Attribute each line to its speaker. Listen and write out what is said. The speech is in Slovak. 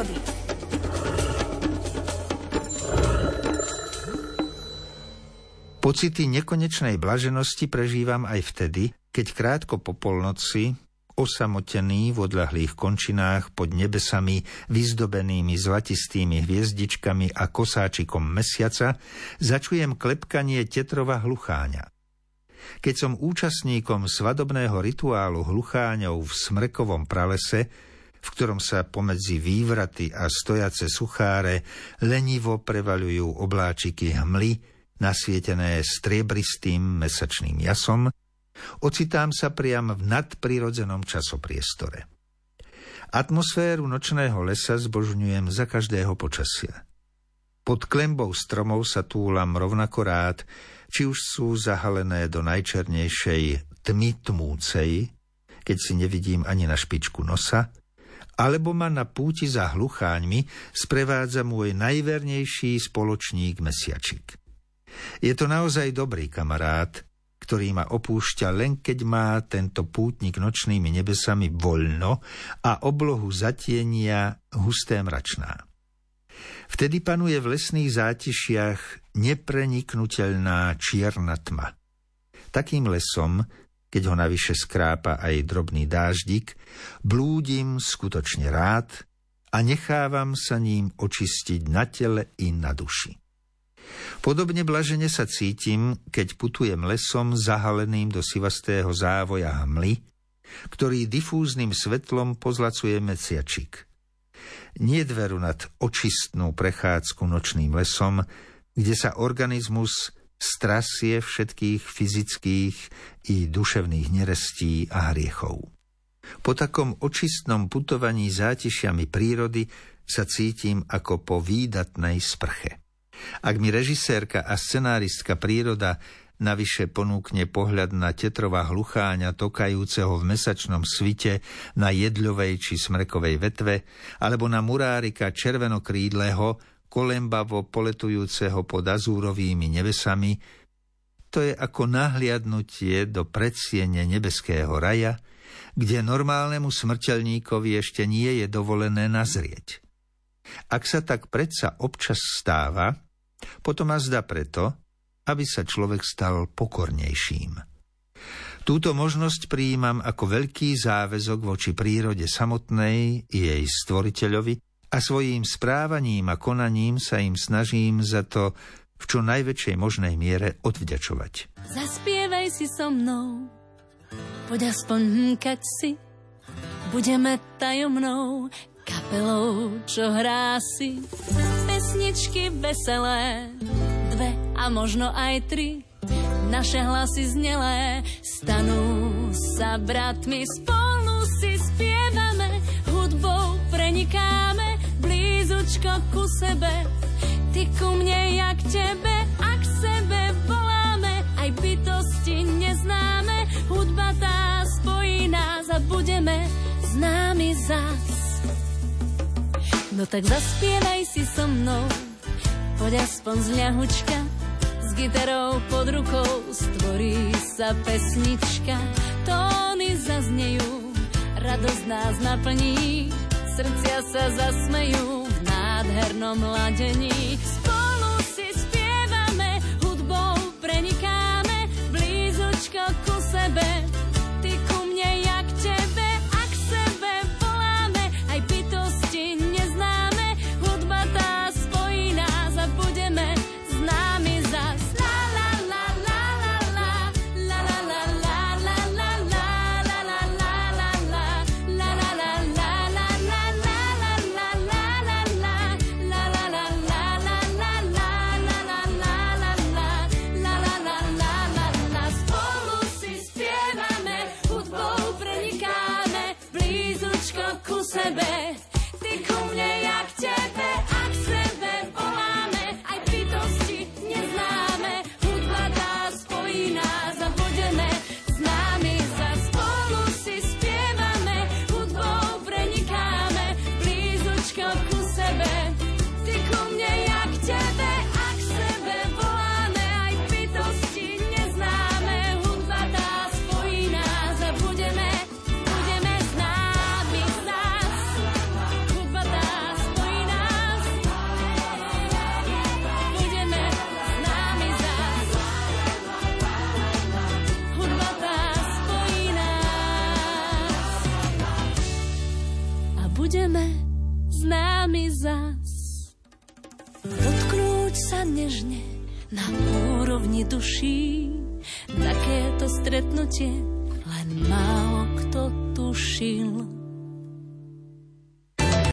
Speaker 1: prírody.
Speaker 2: Pocity nekonečnej blaženosti prežívam aj vtedy, keď krátko po polnoci, osamotený v odľahlých končinách pod nebesami vyzdobenými zlatistými hviezdičkami a kosáčikom mesiaca, začujem klepkanie tetrova hlucháňa. Keď som účastníkom svadobného rituálu hlucháňov v smrekovom pralese, v ktorom sa pomedzi vývraty a stojace sucháre lenivo prevaľujú obláčiky hmly, nasvietené striebristým mesačným jasom, ocitám sa priam v nadprirodzenom časopriestore. Atmosféru nočného lesa zbožňujem za každého počasia. Pod klembou stromov sa túlam rovnako rád, či už sú zahalené do najčernejšej tmy tmúcej, keď si nevidím ani na špičku nosa, alebo ma na púti za hlucháňmi sprevádza môj najvernejší spoločník mesiačik. Je to naozaj dobrý kamarát, ktorý ma opúšťa len keď má tento pútnik nočnými nebesami voľno a oblohu zatienia husté mračná. Vtedy panuje v lesných zátišiach nepreniknutelná čierna tma. Takým lesom, keď ho navyše skrápa aj drobný dáždik, blúdim skutočne rád a nechávam sa ním očistiť na tele i na duši. Podobne blažene sa cítim, keď putujem lesom zahaleným do sivastého závoja hmly, ktorý difúznym svetlom pozlacuje meciačik. Nie dveru nad očistnú prechádzku nočným lesom, kde sa organizmus strasie všetkých fyzických i duševných nerestí a hriechov. Po takom očistnom putovaní zátišiami prírody sa cítim ako po výdatnej sprche. Ak mi režisérka a scenáristka príroda navyše ponúkne pohľad na tetrova hlucháňa tokajúceho v mesačnom svite na jedľovej či smrekovej vetve, alebo na murárika červenokrídleho, kolembavo poletujúceho pod azúrovými nebesami, to je ako nahliadnutie do predsiene nebeského raja, kde normálnemu smrteľníkovi ešte nie je dovolené nazrieť. Ak sa tak predsa občas stáva, potom a zda preto, aby sa človek stal pokornejším. Túto možnosť prijímam ako veľký záväzok voči prírode samotnej jej stvoriteľovi a svojím správaním a konaním sa im snažím za to v čo najväčšej možnej miere odvďačovať.
Speaker 3: Zaspievaj si so mnou, poď aspoň hnkať si, budeme tajomnou kapelou, čo hrá si pesničky veselé, dve a možno aj tri. Naše hlasy znelé stanú sa bratmi, spolu ty ku mne, jak tebe, a k sebe voláme, aj bytosti neznáme, hudba tá spojí nás a budeme známi zas. No tak zaspievaj si so mnou, poď aspoň z ľahučka, s gitarou pod rukou stvorí sa pesnička. Tóny zaznejú, radosť nás naplní, srdcia sa zasmejú nádhernom ladení. Spolu si spievame, hudbou prenikáme, blízučko ku sebe, sebe, ty ku mne, jak tebe. Známi zas. Dotknúť sa nežne na úrovni duší, takéto stretnutie len málo kto tušil.